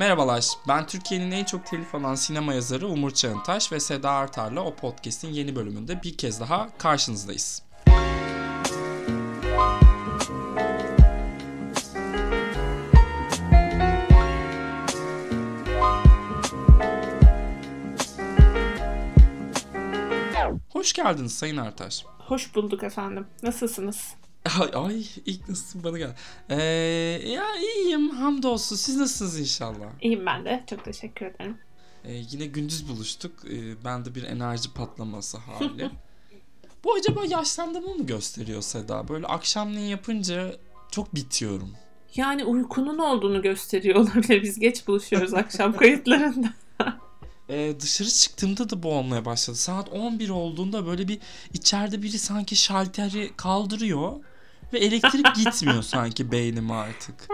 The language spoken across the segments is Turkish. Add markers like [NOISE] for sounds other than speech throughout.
Merhabalar, ben Türkiye'nin en çok telif alan sinema yazarı Umur Çağıntaş ve Seda Artar'la o podcast'in yeni bölümünde bir kez daha karşınızdayız. Hoş geldiniz Sayın Artaş. Hoş bulduk efendim. Nasılsınız? Ay, ay ilk nasılsın bana gel. Ee, ya iyiyim hamdolsun. Siz nasılsınız inşallah? İyiyim ben de. Çok teşekkür ederim. Ee, yine gündüz buluştuk. Ee, ben de bir enerji patlaması hali. Bu acaba yaşlandığımı mı gösteriyor Seda? Böyle akşamleyin yapınca çok bitiyorum. Yani uykunun olduğunu gösteriyor olabilir. Biz geç buluşuyoruz akşam [LAUGHS] kayıtlarında. Ee, dışarı çıktığımda da bu olmaya başladı. Saat 11 olduğunda böyle bir içeride biri sanki şalteri kaldırıyor ve elektrik gitmiyor sanki beynime artık.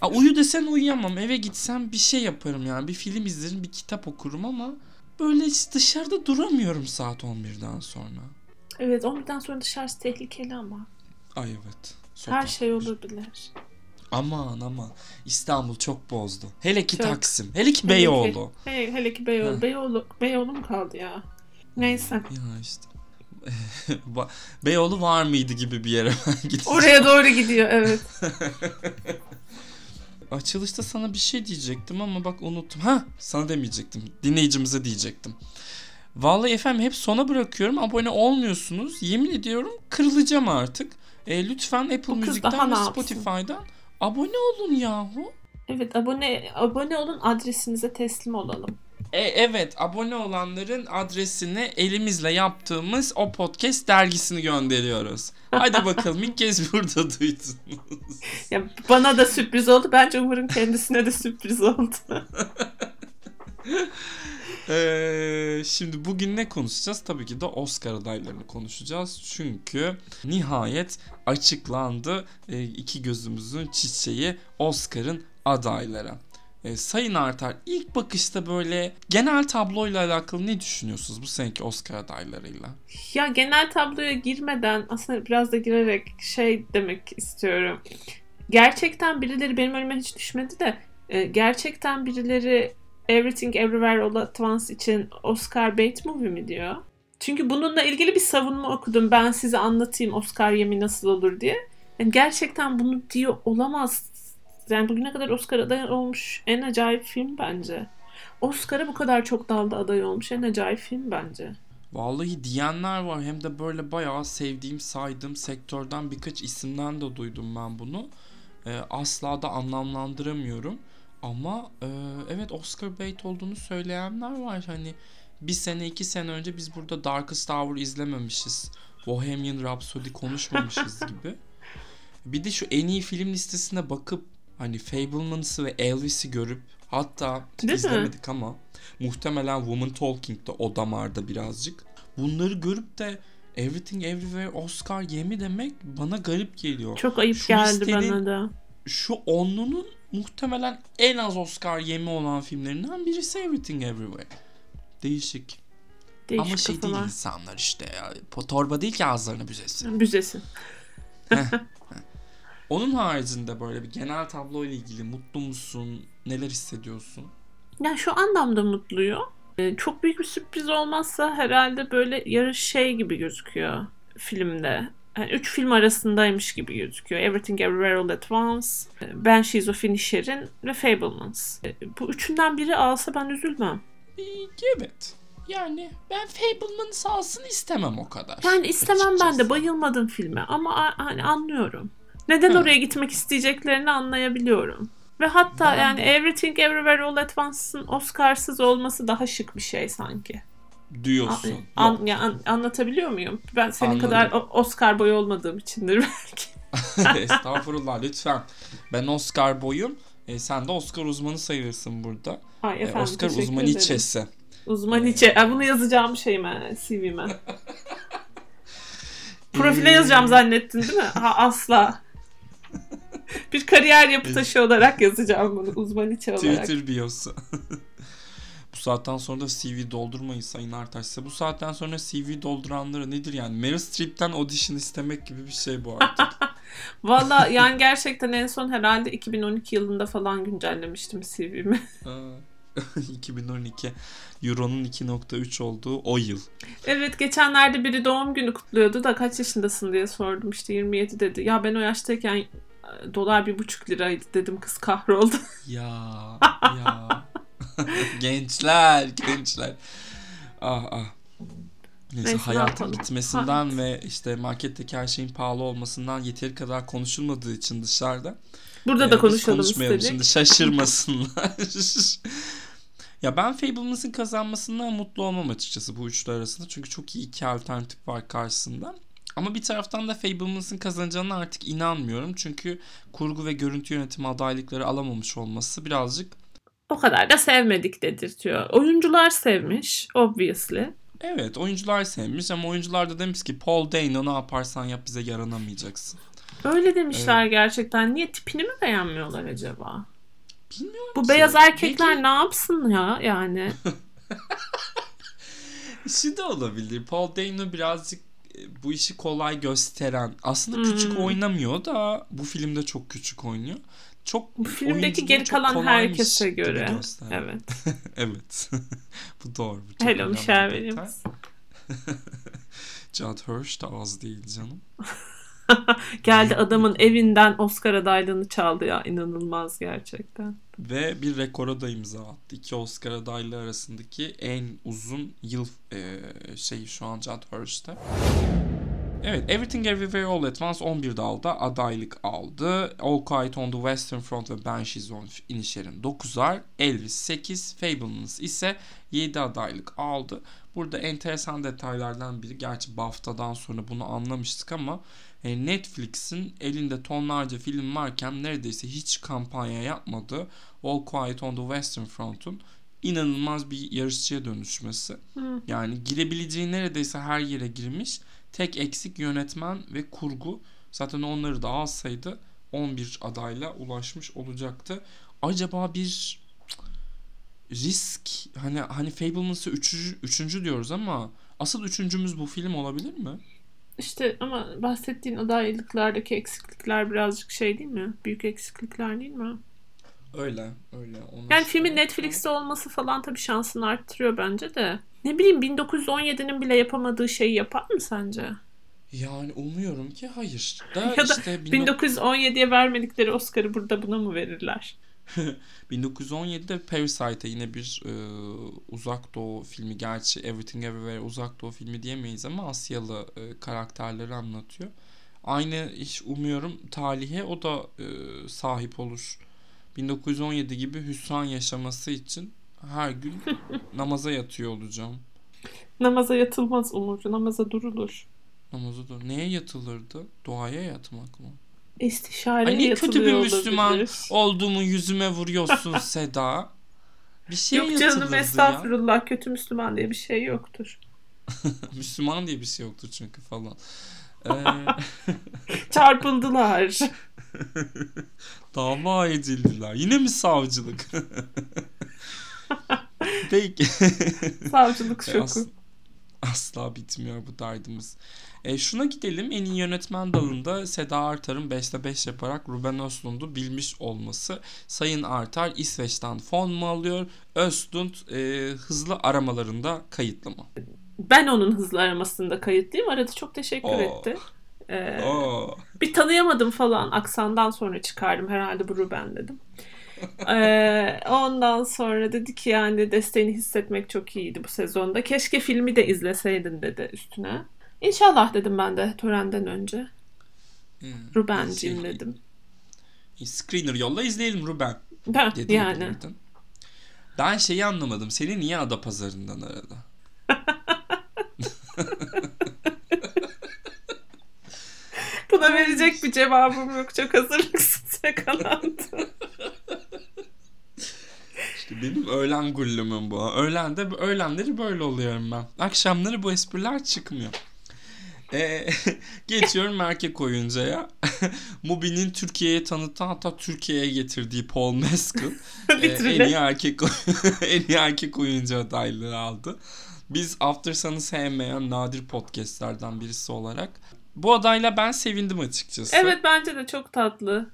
Aa, uyu desen uyuyamam. Eve gitsem bir şey yaparım yani. Bir film izlerim, bir kitap okurum ama böyle hiç dışarıda duramıyorum saat 11'den sonra. Evet 11'den sonra dışarısı tehlikeli ama. Ay evet. Her şey olabilir. Aman aman. İstanbul çok bozdu. Hele ki Çok. Taksim. Hele ki Hele Beyoğlu. Hele, hele ki Beyoğlu. Beyoğlu. Beyoğlu mu kaldı ya? Neyse. Ya işte. [LAUGHS] Beyoğlu var mıydı gibi bir yere ben [LAUGHS] gideceğim. Oraya doğru gidiyor evet. [LAUGHS] Açılışta sana bir şey diyecektim ama bak unuttum. Ha, sana demeyecektim. Dinleyicimize diyecektim. Vallahi efendim hep sona bırakıyorum. Abone olmuyorsunuz. Yemin ediyorum kırılacağım artık. E, lütfen Apple daha ve? Spotify'dan abone olun yahu. Evet abone abone olun adresinize teslim olalım. E, evet abone olanların adresini elimizle yaptığımız o podcast dergisini gönderiyoruz. Hadi bakalım ilk kez burada [LAUGHS] duydunuz. Ya bana da sürpriz oldu. Bence Umur'un kendisine de sürpriz oldu. [LAUGHS] Ee, şimdi bugün ne konuşacağız? Tabii ki de Oscar adaylarını konuşacağız. Çünkü nihayet açıklandı ee, iki gözümüzün çiçeği Oscar'ın adayları. Ee, Sayın Artar ilk bakışta böyle genel tabloyla alakalı ne düşünüyorsunuz bu seneki Oscar adaylarıyla? Ya genel tabloya girmeden aslında biraz da girerek şey demek istiyorum. Gerçekten birileri benim önüme hiç düşmedi de e, gerçekten birileri Everything Everywhere All At Once için Oscar bait movie mi diyor? Çünkü bununla ilgili bir savunma okudum. Ben size anlatayım Oscar yemi nasıl olur diye. Yani gerçekten bunu diyor olamaz. Yani bugüne kadar Oscar aday olmuş en acayip film bence. Oscar'a bu kadar çok dalda aday olmuş en acayip film bence. Vallahi diyenler var hem de böyle bayağı sevdiğim saydığım sektörden birkaç isimden de duydum ben bunu. Ee, asla da anlamlandıramıyorum. Ama e, evet Oscar bait olduğunu söyleyenler var. Hani bir sene iki sene önce biz burada Darkest Hour izlememişiz. Bohemian Rhapsody konuşmamışız [LAUGHS] gibi. Bir de şu en iyi film listesine bakıp hani Fabelmans'ı ve Elvis'i görüp hatta Değil mi? izlemedik ama muhtemelen Woman Talking'de o damarda birazcık. Bunları görüp de Everything Everywhere Oscar yemi demek bana garip geliyor. Çok ayıp Şu geldi listenin- bana da. Şu onlunun muhtemelen en az Oscar yemi olan filmlerinden birisi Everything Everywhere. Değişik. Değişik Ama şey değil kafalar. insanlar işte ya. Torba değil ki ağızlarını büzesin. Büzesi. [LAUGHS] Onun haricinde böyle bir genel tablo ile ilgili mutlu musun? Neler hissediyorsun? Ya şu anlamda mutluyum. Ee, çok büyük bir sürpriz olmazsa herhalde böyle yarış şey gibi gözüküyor filmde. Yani üç film arasındaymış gibi gözüküyor. Everything Everywhere All At Once, Banshees of Inisherin ve Fablemans. Ee, Bu üçünden biri alsa ben üzülmem. Evet. Yani ben Fableman'ı alsın istemem o kadar. Yani istemem ben Açıkçası. de bayılmadım filme ama hani anlıyorum. Neden Hı. oraya gitmek isteyeceklerini anlayabiliyorum. Ve hatta Ben- yani Everything Everywhere All At Once'ın Oscar'sız olması daha şık bir şey sanki. diyorsun. An- ya an- anlatabiliyor muyum? Ben senin Anladım. kadar Oscar boyu olmadığım içindir [LAUGHS] belki. [LAUGHS] Estağfurullah lütfen. Ben Oscar boyum. E, sen de Oscar uzmanı sayılırsın burada. Ay E, efendim Oscar teşekkür uzmanı içesi. Uzman içe. Ay, bunu yazacağım şeyime, CV'me. [LAUGHS] Profile Ee, yazacağım zannettin değil mi? Ha, asla. [LAUGHS] Bir kariyer yapı taşı olarak yazacağım bunu. Uzman içe olarak. Twitter biosu. [LAUGHS] Bu saatten sonra da CV doldurmayın Sayın Artaş. Size Bu saatten sonra CV dolduranları nedir yani? Meryl Streep'ten audition istemek gibi bir şey bu artık. [LAUGHS] Valla yani gerçekten en son herhalde 2012 yılında falan güncellemiştim CV'mi. Aa, 2012 Euro'nun 2.3 olduğu o yıl. Evet geçenlerde biri doğum günü kutluyordu da kaç yaşındasın diye sordum işte 27 dedi. Ya ben o yaştayken dolar bir buçuk liraydı dedim kız kahroldu. [LAUGHS] Ya ya. [LAUGHS] gençler gençler. Ah ah. Neyse, Neyse, ne hayatın yapalım? bitmesinden ve işte marketteki her şeyin pahalı olmasından yeteri kadar konuşulmadığı için dışarıda. Burada Ee, da konuşalım konuşmayalım istedik. şimdi şaşırmasınlar. [LAUGHS] ya ben Fableman'sın kazanmasından mutlu olmam açıkçası bu üçlü arasında. Çünkü çok iyi iki alternatif var karşısında. Ama bir taraftan da Fableman'sın kazanacağına artık inanmıyorum. Çünkü kurgu ve görüntü yönetimi adaylıkları alamamış olması birazcık O kadar da sevmedik dedirtiyor. Oyuncular sevmiş obviously. evet oyuncular sevmiş ama oyuncular da demiş ki Paul Dano ne yaparsan yap bize yaranamayacaksın. Öyle demişler gerçekten. Niye tipini mi beğenmiyorlar acaba? Bilmiyorum Bu ki. beyaz erkekler Belki ne yapsın ya yani? [LAUGHS] Şu da olabilir. Paul Dano birazcık bu işi kolay gösteren. Aslında küçük Hmm. oynamıyor da bu filmde çok küçük oynuyor. Çok Bu filmdeki geri kalan herkese göre. Evet. [LAUGHS] evet. [LAUGHS] bu doğru. Bu Hello Michelle. Williams. Judd Hirsch da az değil canım. [LAUGHS] [LAUGHS] Geldi adamın evinden Oscar adaylığını çaldı ya. inanılmaz gerçekten. Ve bir rekora da imza attı. İki Oscar adaylığı arasındaki en uzun yıl e, şeyi şu an Judd Hirsch'te. Evet, Everything Everywhere All at Once 11 dalda adaylık aldı. All Quiet on the Western Front ve Banshees on Inisherin 9'ar. Elvis 8, Fablemans ise 7 adaylık aldı. Burada enteresan detaylardan biri, gerçi BAFTA'dan sonra bunu anlamıştık ama Netflix'in elinde tonlarca film varken neredeyse hiç kampanya yapmadığı All Quiet on the Western Front'un inanılmaz bir yarışçıya dönüşmesi. Hı. Yani girebileceği neredeyse her yere girmiş. Tek eksik yönetmen ve kurgu. Zaten onları da alsaydı 11 adayla ulaşmış olacaktı. Acaba bir risk hani hani Fablemans'ı üçüncü, üçüncü diyoruz ama asıl üçüncümüz bu film olabilir mi? İşte ama bahsettiğin adaylıklardaki eksiklikler birazcık şey değil mi? Büyük eksiklikler değil mi? Öyle öyle. Onu Yani filmin Netflix'te olması falan tabii şansını arttırıyor bence de. Ne bileyim 1917'nin bile yapamadığı şeyi yapar mı sence? Yani umuyorum ki hayır. Da Ya da işte 19... 1917'ye vermedikleri Oscar'ı burada buna mı verirler? [LAUGHS] 1917'de Parasite'a yine bir e, uzak doğu filmi. Gerçi Everything Everywhere uzak doğu filmi diyemeyiz ama Asyalı e, karakterleri anlatıyor. Aynı iş umuyorum talihe o da e, sahip olur. 1917 gibi hüsran yaşaması için her gün [LAUGHS] namaza yatıyor olacağım. Namaza yatılmaz Umur, namaza durulur. Namaza da neye yatılırdı? Duaya yatmak mı? İstişareye Ay ne kötü bir Müslüman olabilir. olduğumu yüzüme vuruyorsun [LAUGHS] Seda. Bir şey Yok canım ya. estağfurullah kötü Müslüman diye bir şey yoktur. [LAUGHS] Müslüman diye bir şey yoktur çünkü falan. [LAUGHS] Ee, Çarpıldılar. dava edildiler. Yine mi savcılık? Peki. Savcılık şoku. as- asla bitmiyor bu derdimiz. E, şuna gidelim. En iyi yönetmen dalında Seda Artar'ın 5'te 5 yaparak Ruben Östlund'u bilmiş olması. Sayın Artar İsveç'ten fon mu alıyor? Östlund e, hızlı aramalarında kayıtlı mı? Ben onun hızlı aramasında kayıtlıyım. Aradı çok teşekkür Oo. etti. Ee, Oo. bir tanıyamadım falan. Aksandan sonra çıkardım herhalde bu Ruben dedim. Ee, ondan sonra dedi ki yani desteğini hissetmek çok iyiydi bu sezonda. Keşke filmi de izleseydin dedi üstüne. İnşallah dedim ben de törenden önce. Hmm. Ruben'cim Şey, dedim. Screener yolla izleyelim Ruben. Ben, Dedi yani. yani. Ben şeyi anlamadım. Seni niye ada pazarından aradı? [LAUGHS] Buna verecek bir cevabım yok. Çok hazırlıksız yakalandım. Benim öğlen gullümüm bu. Öğlende, öğlenleri böyle oluyorum ben. Akşamları bu espriler çıkmıyor. Ee, [LAUGHS] geçiyorum erkek oyuncuya. [LAUGHS] Mubi'nin Türkiye'ye tanıttığı hatta Türkiye'ye getirdiği Paul Mescal [LAUGHS] e, en iyi erkek en iyi erkek oyuncu adaylığı aldı. Biz After Sun'ı sevmeyen nadir podcastlerden birisi olarak bu adayla ben sevindim açıkçası. Evet bence de çok tatlı.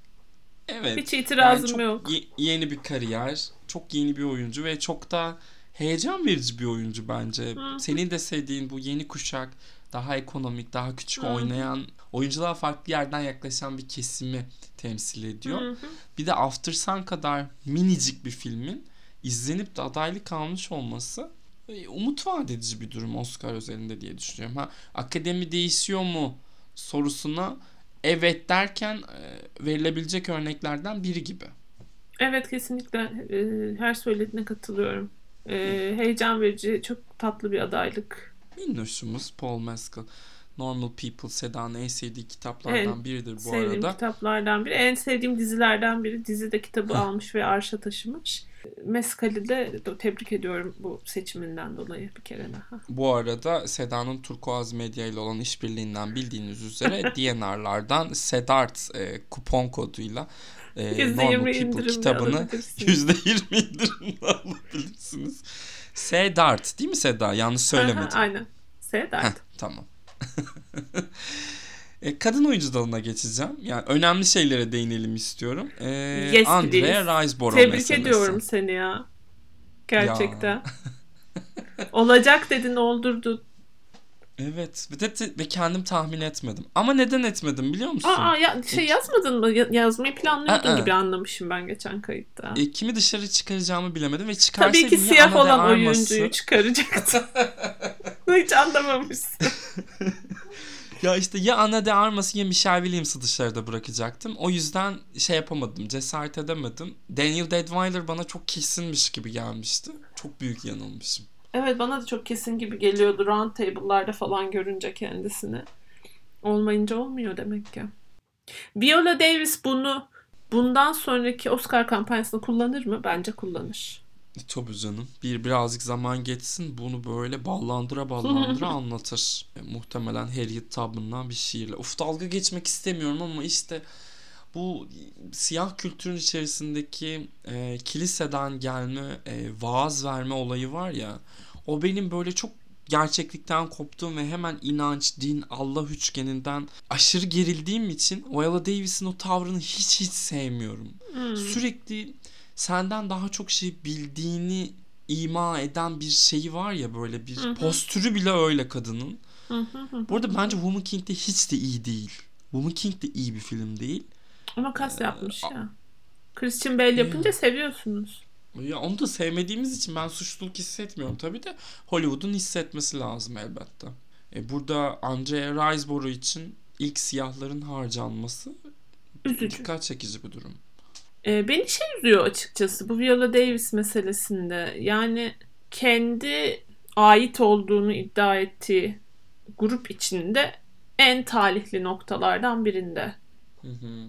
Evet. Hiç itirazım Yani çok yok. ye- yeni bir kariyer, çok yeni bir oyuncu ve çok da heyecan verici bir oyuncu bence. Senin de sevdiğin bu yeni kuşak, daha ekonomik, daha küçük oynayan, oyunculuğa farklı yerden yaklaşan bir kesimi temsil ediyor. Bir de After Sun kadar minicik bir filmin izlenip de adaylık almış olması e, umut vaat edici bir durum Oscar özelinde diye düşünüyorum. Ha, akademi değişiyor mu sorusuna evet derken e, verilebilecek örneklerden biri gibi. Evet kesinlikle e, her söylediğine katılıyorum. E, heyecan verici, çok tatlı bir adaylık. Minnoşumuz Paul Mescal. Normal People Seda'nın en sevdiği kitaplardan En biridir bu sevdiğim arada. kitaplardan biri. En sevdiğim dizilerden biri. Dizi de kitabı almış ve arşa taşımış. Meskal'i de tebrik ediyorum bu seçiminden dolayı bir kere daha. Bu arada Seda'nın Turkuaz Medya ile olan işbirliğinden bildiğiniz üzere [LAUGHS] DNR'lardan Sedart e, kupon koduyla e, %20 Normal People kitabını alabilirsiniz. %20 indirimle [LAUGHS] alabilirsiniz. Sedart değil mi Seda? Yanlış söylemedim. Aha, Aynen. Heh, Sedat. tamam. [LAUGHS] E, kadın oyuncu dalına geçeceğim. Yani önemli şeylere değinelim istiyorum. E, Yes, Andrea. Riseborough Tebrik meselesi. ediyorum seni ya. Gerçekten. [LAUGHS] Olacak dedin oldurdu. Evet ve, de, ve kendim tahmin etmedim. Ama neden etmedim biliyor musun? Aa ya şey yazmadın mı? Ya- yazmayı planlıyordun Aa. gibi anlamışım ben geçen kayıtta. E, kimi dışarı çıkaracağımı bilemedim ve çıkarsaydım Tabii ki ya siyah olan Armas'ı- oyuncuyu çıkaracaktım. [LAUGHS] Hiç anlamamışsın. [LAUGHS] Ya işte ya Ana de Armas'ı ya Michelle Williams'ı dışarıda bırakacaktım. O yüzden şey yapamadım, cesaret edemedim. Daniel Deadweiler bana çok kesinmiş gibi gelmişti. Çok büyük yanılmışım. Evet bana da çok kesin gibi geliyordu round table'larda falan görünce kendisini. Olmayınca olmuyor demek ki. Viola Davis bunu bundan sonraki Oscar kampanyasında kullanır mı? Bence kullanır. Tabii canım. Bir birazcık zaman geçsin bunu böyle ballandıra ballandıra [LAUGHS] anlatır. E, muhtemelen Harriet Tubman'dan bir şiirle. Uf dalga geçmek istemiyorum ama işte bu siyah kültürün içerisindeki e, kiliseden gelme, e, vaaz verme olayı var ya. O benim böyle çok gerçeklikten koptuğum ve hemen inanç, din, Allah üçgeninden aşırı gerildiğim için Viola Davis'in o tavrını hiç hiç sevmiyorum Hmm. sürekli senden daha çok şey bildiğini ima eden bir şeyi var ya böyle bir Hı hı. postürü bile öyle kadının. Hı hı hı. Bu arada bence Woman King de hiç de iyi değil. Woman King de iyi bir film değil. Ama kas yapmış ya. Christian Bale yapınca seviyorsunuz. Ya onu da sevmediğimiz için ben suçluluk hissetmiyorum. Tabii de Hollywood'un hissetmesi lazım elbette. E burada Andrea Riseborough için ilk siyahların harcanması Üzücü. dikkat çekici bir durum. Ee, beni şey üzüyor açıkçası bu Viola Davis meselesinde. Yani kendi ait olduğunu iddia ettiği grup içinde en talihli noktalardan birinde. Hı hı.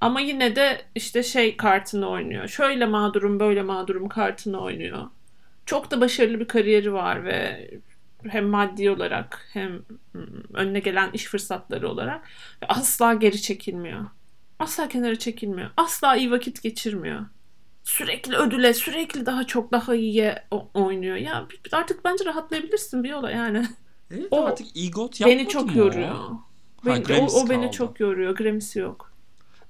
Ama yine de işte şey kartını oynuyor. Şöyle mağdurum böyle mağdurum kartını oynuyor. Çok da başarılı bir kariyeri var ve hem maddi olarak hem mm, önüne gelen iş fırsatları olarak asla geri çekilmiyor. Asla kenara çekilmiyor. Asla iyi vakit geçirmiyor. Sürekli ödüle, sürekli daha çok daha iyiye oynuyor. Ya artık bence rahatlayabilirsin bir yola yani. Evet, O artık igot yapmadı beni çok mı yoruyor. Ha, Beni, o, o beni kaldı. çok yoruyor. Grammy'si yok.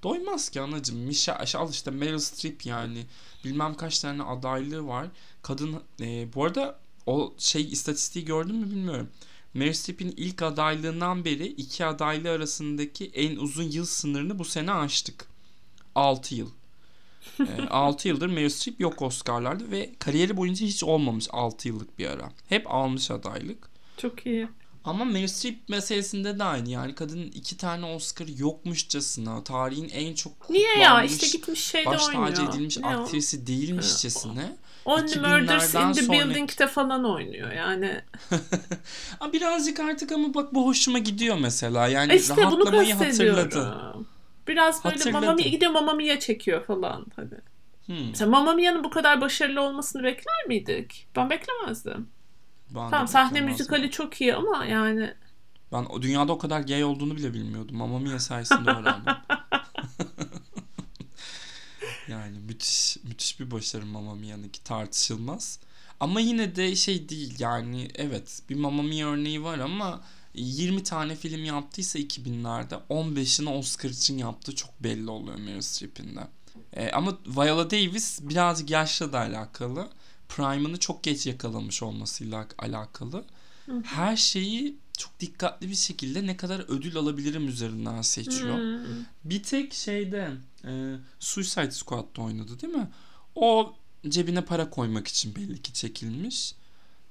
Doymaz ki anacığım. Michelle, al işte Meryl Streep yani. Bilmem kaç tane adaylığı var. Kadın e, bu arada o şey istatistiği gördün mü bilmiyorum. Meryl Streep'in ilk adaylığından beri iki adaylı arasındaki en uzun yıl sınırını bu sene aştık. 6 yıl. [LAUGHS] E, 6 yıldır Meryl Streep yok Oscar'larda ve kariyeri boyunca hiç olmamış 6 yıllık bir ara. Hep almış adaylık. Çok iyi. Ama Meryl Streep meselesinde de aynı. Yani kadının iki tane Oscar yokmuşçasına, tarihin en çok Niye ya? kutlanmış, İşte gitmiş şeyde baş oynuyor. tacı edilmiş Ne o? aktrisi değilmişçesine. Only 2000'lerden Murders in the Building'de falan oynuyor yani. [LAUGHS] Birazcık artık ama bak bu hoşuma gidiyor mesela. Yani E işte bunu rahatlamayı kastediyorum. hatırladı. Biraz böyle Hatırladı. Mamma Mia gidiyor Mamma Mia çekiyor falan. Hani. Hmm, Mesela Mamma Mia'nın bu kadar başarılı olmasını bekler miydik? Ben beklemezdim. ben Tamam sahne müzikali çok iyi ama yani Ben o dünyada o kadar gay olduğunu bile bilmiyordum. Mamma Mia sayesinde öğrendim. [LAUGHS] yani müthiş müthiş bir başarı Mamma Mia'nınki tartışılmaz. Ama yine de şey değil yani evet bir Mamma Mia örneği var ama 20 tane film yaptıysa 2000'lerde 15'ini Oscar için yaptığı çok belli oluyor Meryl Streep'in de. E, ama Viola Davis birazcık yaşla da alakalı. Prime'ını çok geç yakalamış olmasıyla alakalı. Her şeyi çok dikkatli bir şekilde ne kadar ödül alabilirim üzerinden seçiyor. Hmm. Bir tek şeyde e, Suicide Squad'da oynadı değil mi? O cebine para koymak için belli ki çekilmiş.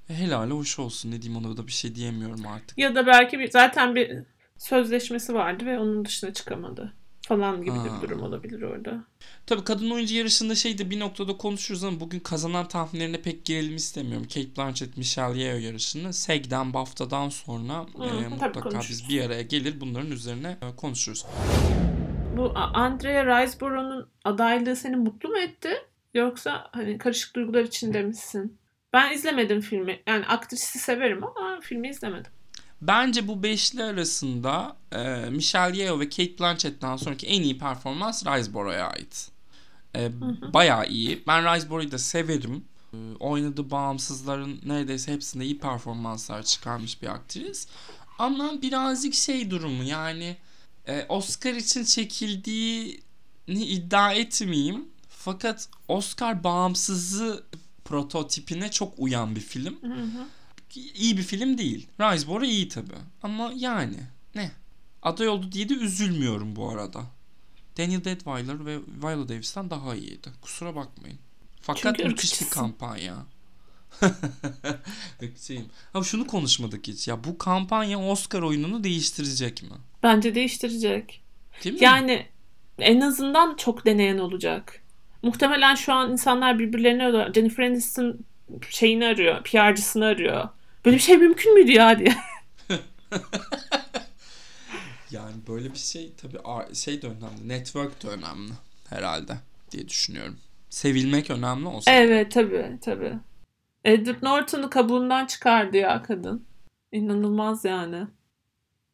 E, helali hoş olsun ne diyeyim ona da bir şey diyemiyorum artık. Ya da belki bir, zaten bir sözleşmesi vardı ve onun dışına çıkamadı falan gibi Ha. bir durum olabilir orada. Tabii kadın oyuncu yarışında şey de bir noktada konuşuruz ama bugün kazanan tahminlerine pek girelim istemiyorum. Kate Blanchett, Michelle Yeoh yarışını SEG'den, BAFTA'dan sonra Hı, e, mutlaka biz bir araya gelir bunların üzerine e, konuşuruz. Bu Andrea Riseborough'un adaylığı seni mutlu mu etti? Yoksa hani karışık duygular içinde misin? Ben izlemedim filmi. Yani aktrisi severim ama filmi izlemedim. Bence bu beşli arasında e, Michelle Yeoh ve Kate Blanchett'ten sonraki en iyi performans Riseborough'a ait. E, bayağı iyi. Ben Riseborough'u da severim. E, oynadığı bağımsızların neredeyse hepsinde iyi performanslar çıkarmış bir aktris. Ama birazcık şey durumu yani e, Oscar için çekildiğini iddia etmeyeyim. Fakat Oscar bağımsızı prototipine çok uyan bir film Hı hı. İyi bir film değil. Riseborough iyi tabi. Ama yani ne? Aday oldu diye de üzülmüyorum bu arada. Daniel Deadweiler ve Viola Davis'ten daha iyiydi. Kusura bakmayın. Fakat Çünkü müthiş bir kampanya. [LAUGHS] Irkçıyım. Ama şunu konuşmadık hiç. Ya bu kampanya Oscar oyununu değiştirecek mi? Bence değiştirecek. Değil mi? Yani en azından çok deneyen olacak. Muhtemelen şu an insanlar birbirlerini arıyor. Jennifer Aniston şeyini arıyor, PR'cısını arıyor. Böyle bir şey mümkün müydü ya diye. [LAUGHS] Yani böyle bir şey tabii şey de önemli. Network de önemli herhalde diye düşünüyorum. Sevilmek önemli olsa. Evet tabii tabii. Edward Norton'u kabuğundan çıkardı ya kadın. İnanılmaz yani.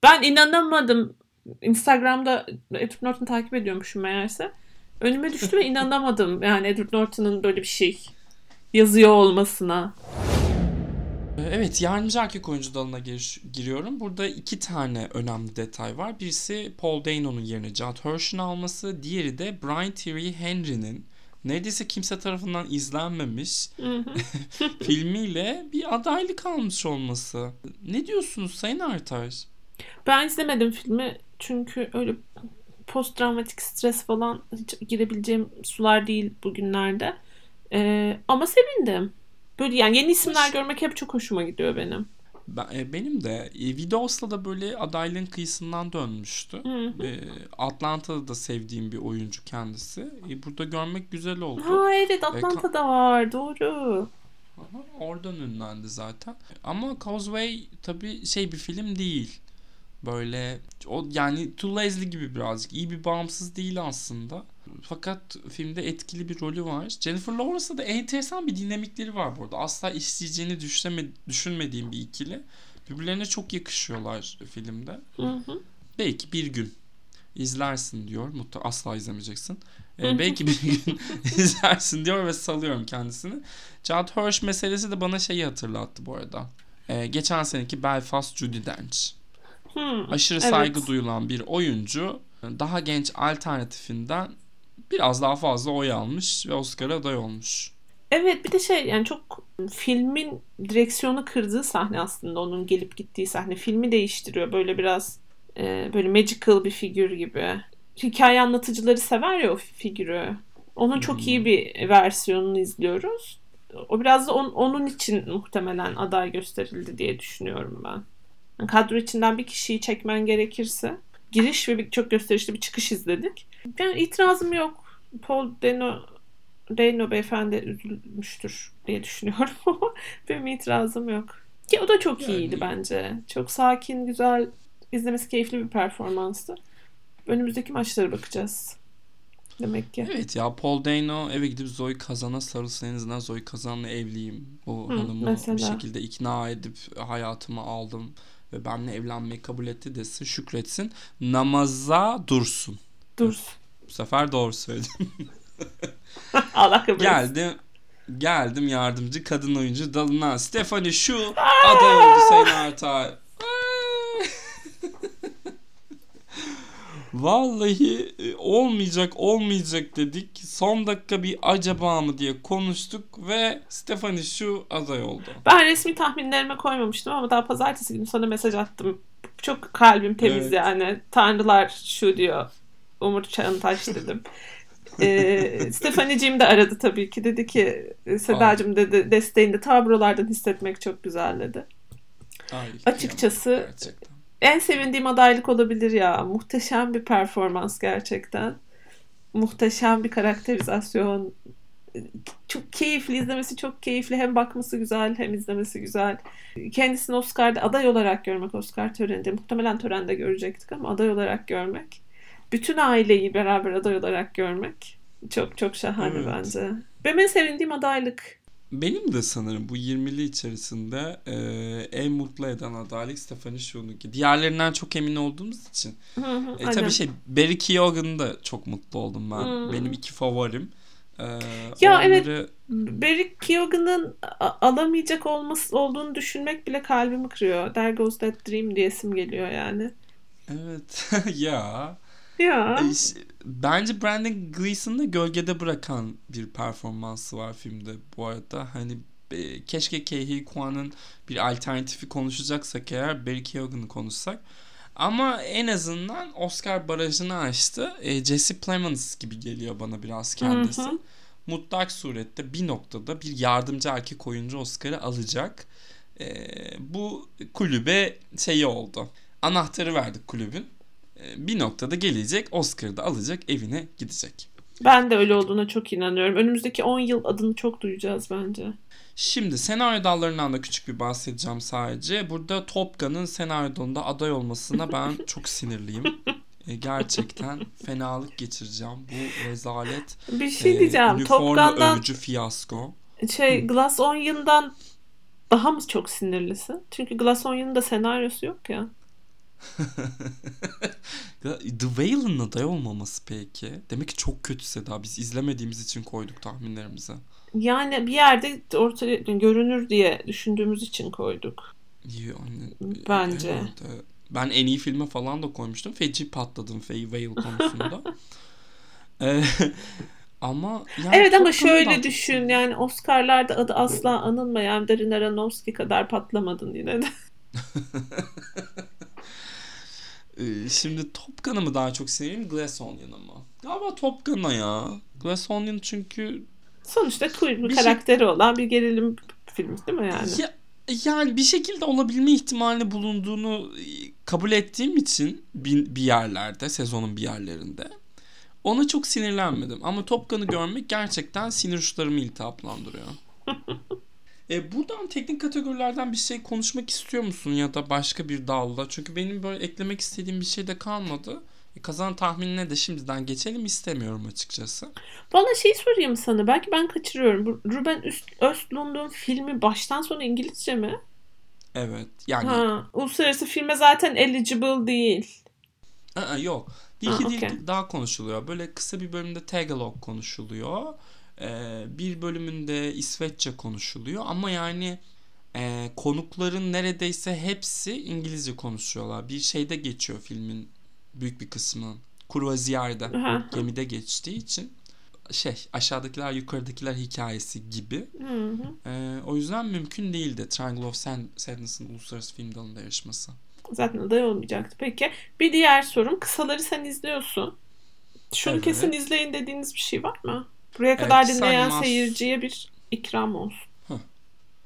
Ben inanamadım. Instagram'da Edward Norton'u takip ediyormuşum meğerse. Önüme düştü ve inanamadım. Yani Edward Norton'un böyle bir şey yazıyor olmasına. Evet yardımcı erkek oyuncu dalına gir- giriyorum. Burada iki tane önemli detay var. Birisi Paul Dano'nun yerine Judd Hirsch'ın alması. Diğeri de Brian Tyree Henry'nin neredeyse kimse tarafından izlenmemiş [LAUGHS] filmiyle bir adaylık almış olması. Ne diyorsunuz Sayın Artar? Ben izlemedim filmi çünkü öyle post travmatik stres falan hiç girebileceğim sular değil bugünlerde. Ee, ama sevindim. Böyle yani yeni isimler Hoş. görmek hep çok hoşuma gidiyor benim. Ben, e, benim de e, Vidos'la da böyle adaylığın kıyısından dönmüştü. Hı hı. E, Atlanta'da da sevdiğim bir oyuncu kendisi. E, burada görmek güzel oldu. Ha evet Atlanta'da var doğru. Aha, Oradan ünlendi zaten. Ama Causeway tabii şey bir film değil. Böyle o yani Too Lazy gibi birazcık iyi bir bağımsız değil aslında. Fakat filmde etkili bir rolü var. Jennifer Lawrence'da da enteresan bir dinamikleri var burada. Asla işleyeceğini düşünme, düşünmediğim bir ikili. Birbirlerine çok yakışıyorlar filmde. Hı hı. Belki bir gün izlersin diyor. Mutlaka asla izlemeyeceksin. Ee, belki bir gün [LAUGHS] izlersin diyor ve salıyorum kendisini. Judd Hirsch meselesi de bana şeyi hatırlattı bu arada. Ee, geçen seneki Belfast Judi Dench. Hı, Aşırı evet. saygı duyulan bir oyuncu daha genç alternatifinden biraz daha fazla oy almış ve Oscar'a aday olmuş. Evet bir de şey yani çok filmin direksiyonu kırdığı sahne aslında onun gelip gittiği sahne. Filmi değiştiriyor böyle biraz e, böyle magical bir figür gibi. Hikaye anlatıcıları sever ya o figürü. Onun çok Hmm. iyi bir versiyonunu izliyoruz. O biraz da on- onun için muhtemelen aday gösterildi diye düşünüyorum ben. Yani kadro içinden bir kişiyi çekmen gerekirse giriş ve bir, çok gösterişli bir çıkış izledik. Yani itirazım yok. Paul Dano Reyno beyefendi üzülmüştür diye düşünüyorum [LAUGHS] ama benim itirazım yok. Ki o da çok Yani- iyiydi bence. Çok sakin, güzel, izlemesi keyifli bir performanstı. Önümüzdeki maçlara bakacağız. Demek ki. Evet ya Paul Dano eve gidip Zoe Kazan'a sarılsın en azından Zoe Kazan'la evliyim. O Hı, hanımı mesela. bir şekilde ikna edip hayatımı aldım ve benimle evlenmeyi kabul etti desin şükretsin. Namaza dursun. Dur. Bu sefer doğru söyledim. [LAUGHS] Allah kabul geldim geldim yardımcı kadın oyuncu dalına. Stephanie şu aday oldu Sayın Artay. [LAUGHS] Vallahi e, olmayacak olmayacak dedik. Son dakika bir acaba mı diye konuştuk ve Stephanie şu aday oldu. Ben resmi tahminlerime koymamıştım ama daha pazartesi günü sana mesaj attım. Çok kalbim temiz Evet. yani. Tanrılar şu diyor. Umut Çağıntaş dedim. ee, Stephanie'cim de aradı tabii ki. Dedi ki Sedacığım dedi desteğini ta buralardan hissetmek çok güzel dedi. Ay, Açıkçası- gerçekten. En sevindiğim adaylık olabilir ya. Muhteşem bir performans gerçekten. Muhteşem bir karakterizasyon. Çok keyifli izlemesi çok keyifli. Hem bakması güzel hem izlemesi güzel. Kendisini Oscar'da aday olarak görmek Oscar töreninde. Muhtemelen törende görecektik ama aday olarak görmek. Bütün aileyi beraber aday olarak görmek. Çok çok şahane Evet. bence. Benim en sevindiğim adaylık. Benim de sanırım bu 20'li içerisinde e, en mutlu eden adaylık Stephanie Shu'nunki. Diğerlerinden çok emin olduğumuz için. Hı hı, E, aynen. tabii şey Barry Keoghan'ı da çok mutlu oldum ben. Hmm. Benim iki favorim. E, Ya evet. onları- Barry Keoghan'ın alamayacak olması olduğunu düşünmek bile kalbimi kırıyor. There Goes That Dream diyesim geliyor yani. Evet [LAUGHS] ya. Ya. E, Bence Brandon Gleeson'ı gölgede bırakan bir performansı var filmde bu arada. Hani e, keşke Kei Kwan'ın bir alternatifi konuşacaksak eğer Barry Keoghan'ı konuşsak. Ama en azından Oscar barajını aştı. E, Jesse Plemons gibi geliyor bana biraz kendisi. Hı hı. Mutlak surette bir noktada bir yardımcı erkek oyuncu Oscar'ı alacak. E, bu kulübe şeyi oldu. Anahtarı verdik kulübün. E, bir noktada gelecek Oscar'ı da alacak evine gidecek. Ben de öyle olduğuna çok inanıyorum. Önümüzdeki 10 yıl adını çok duyacağız bence. Şimdi senaryo dallarından da küçük bir bahsedeceğim sadece. Burada Top Gun'ın senaryoda aday olmasına ben [LAUGHS] çok sinirliyim. E, gerçekten fenalık geçireceğim. Bu rezalet. Bir şey e, diyeceğim. Top Gun'dan övücü fiyasko. şey Glass Onion'dan daha mı çok sinirlisin? Çünkü Glass Onion'un da senaryosu yok ya. The Whale'ın aday olmaması peki? Demek ki çok kötü Seda. Biz izlemediğimiz için koyduk tahminlerimize. Yani bir yerde ortaya görünür diye düşündüğümüz için koyduk. Yani, Bence. herhalde. Ben en iyi filme falan da koymuştum. Feci patladım Faye Whale konusunda. [LAUGHS] Ee, ama yani Evet ama şöyle da- düşün yani Oscar'larda adı asla [LAUGHS] anılmayan Darren Aronofsky kadar patlamadın yine de. [LAUGHS] Ee, şimdi Top Gun'a mı daha çok seveyim Glass Onion'a mı? Galiba Top Gun'a ya. Glass Onion çünkü Sonuçta queer bir Bir şey- karakteri olan bir gerilim filmi değil mi yani? Ya, yani bir şekilde olabilme ihtimali bulunduğunu e, kabul ettiğim için bir, bir yerlerde, sezonun bir yerlerinde ona çok sinirlenmedim. Ama Top Gun'ı görmek gerçekten sinir uçlarımı iltihaplandırıyor. [LAUGHS] e, buradan teknik kategorilerden bir şey konuşmak istiyor musun ya da başka bir dalda? Çünkü benim böyle eklemek istediğim bir şey de kalmadı. E, kazan tahminine de şimdiden geçelim istemiyorum açıkçası. Bana şey sorayım sana. Belki ben kaçırıyorum. Ruben Öst- Östlund'un filmi baştan sona İngilizce mi? Evet. Yani Ha, uluslararası filme zaten eligible değil. Aa, yok. Bir Ha, dil okey. daha konuşuluyor. Böyle kısa bir bölümde Tagalog konuşuluyor. Ee, bir bölümünde İsveççe konuşuluyor. Ama yani e, konukların neredeyse hepsi İngilizce konuşuyorlar. Bir şeyde geçiyor filmin büyük bir kısmı. Kurvaziyer'de. Gemide geçtiği için şey aşağıdakiler yukarıdakiler hikayesi gibi. Hı hı. Ee, o yüzden mümkün değildi Triangle of Sad- Sadness'ın uluslararası film dalında yarışması. Zaten aday olmayacaktı. Peki bir diğer sorum. Kısaları sen izliyorsun. Şunu Evet. kesin izleyin dediğiniz bir şey var mı? Buraya Evet, kadar dinleyen animas- seyirciye bir ikram olsun.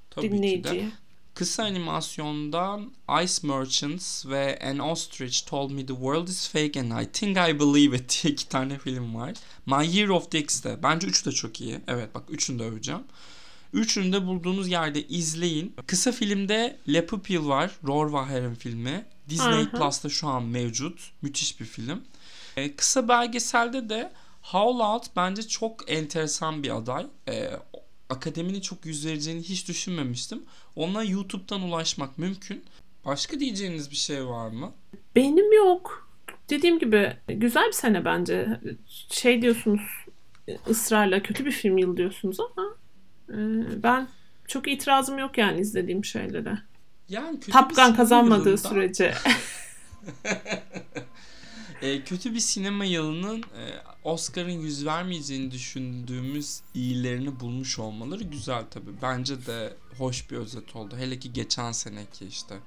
Tabii ki de. dinleyiciye. Kısa animasyondan Ice Merchants ve An Ostrich Told Me The World Is Fake and I Think I Believe It diye iki tane film var. My Year of the X'te. Bence üçü de çok iyi. Evet bak üçünü de öveceğim. Üçünü de bulduğunuz yerde izleyin. Kısa filmde Le Pupil var. Rohrwacher'in filmi. Disney Hı hı. Plus'ta şu an mevcut. Müthiş bir film. Ee, kısa belgeselde de Howl Out bence çok enteresan bir aday. Ee, akademinin çok yüz vereceğini hiç düşünmemiştim. Ona YouTube'dan ulaşmak mümkün. Başka diyeceğiniz bir şey var mı? Benim yok. Dediğim gibi güzel bir sene bence. Şey diyorsunuz ısrarla kötü bir film yılı diyorsunuz ama e, ben çok itirazım yok yani izlediğim şeylere. Yani kötü Top Gun kazanmadığı yılında- sürece. [LAUGHS] E, kötü bir sinema yılının e, Oscar'ın yüz vermeyeceğini düşündüğümüz iyilerini bulmuş olmaları güzel tabii. Bence de hoş bir özet oldu. Hele ki geçen seneki işte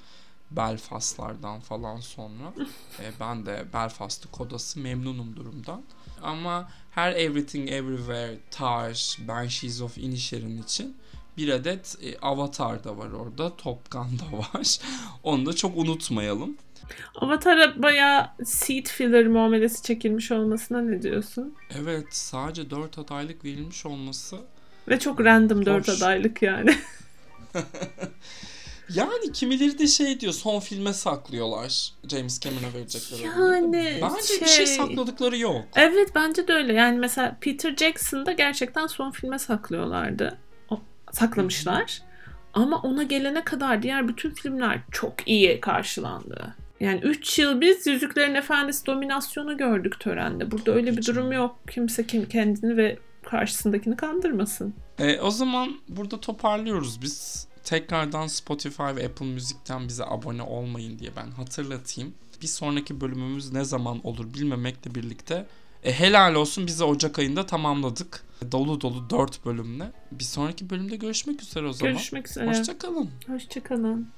Belfast'lardan falan sonra. [LAUGHS] E, ben de Belfast'ı kodası memnunum durumdan. Ama her Everything Everywhere, Taj, Banshees of Inisherin için bir adet e, Avatar da var orada. Top Gun da var. [LAUGHS] Onu da çok unutmayalım. Avatar'a bayağı seat filler muamelesi çekilmiş olmasına ne diyorsun? Evet sadece 4 adaylık verilmiş olması Ve çok random Hoş. adaylık yani. [LAUGHS] yani kimileri de şey diyor son filme saklıyorlar James Cameron'a verecekler Yani Bence bir şey şey- sakladıkları yok. Evet bence de öyle. Yani mesela Peter Jackson'da gerçekten son filme saklıyorlardı. O, saklamışlar. Ama ona gelene kadar diğer bütün filmler çok iyi karşılandı. Yani 3 yıl biz Yüzüklerin Efendisi dominasyonu gördük törende. Burada öyle bir durum yok. Kimse kim kendini ve karşısındakini kandırmasın. E, o zaman burada toparlıyoruz biz. Tekrardan Spotify ve Apple Müzik'ten bize abone olmayın diye ben hatırlatayım. Bir sonraki bölümümüz ne zaman olur bilmemekle birlikte e, helal olsun bize Ocak ayında tamamladık. Dolu dolu 4 bölümle. Bir sonraki bölümde görüşmek üzere o zaman. Görüşmek üzere. Hoşçakalın. Hoşçakalın.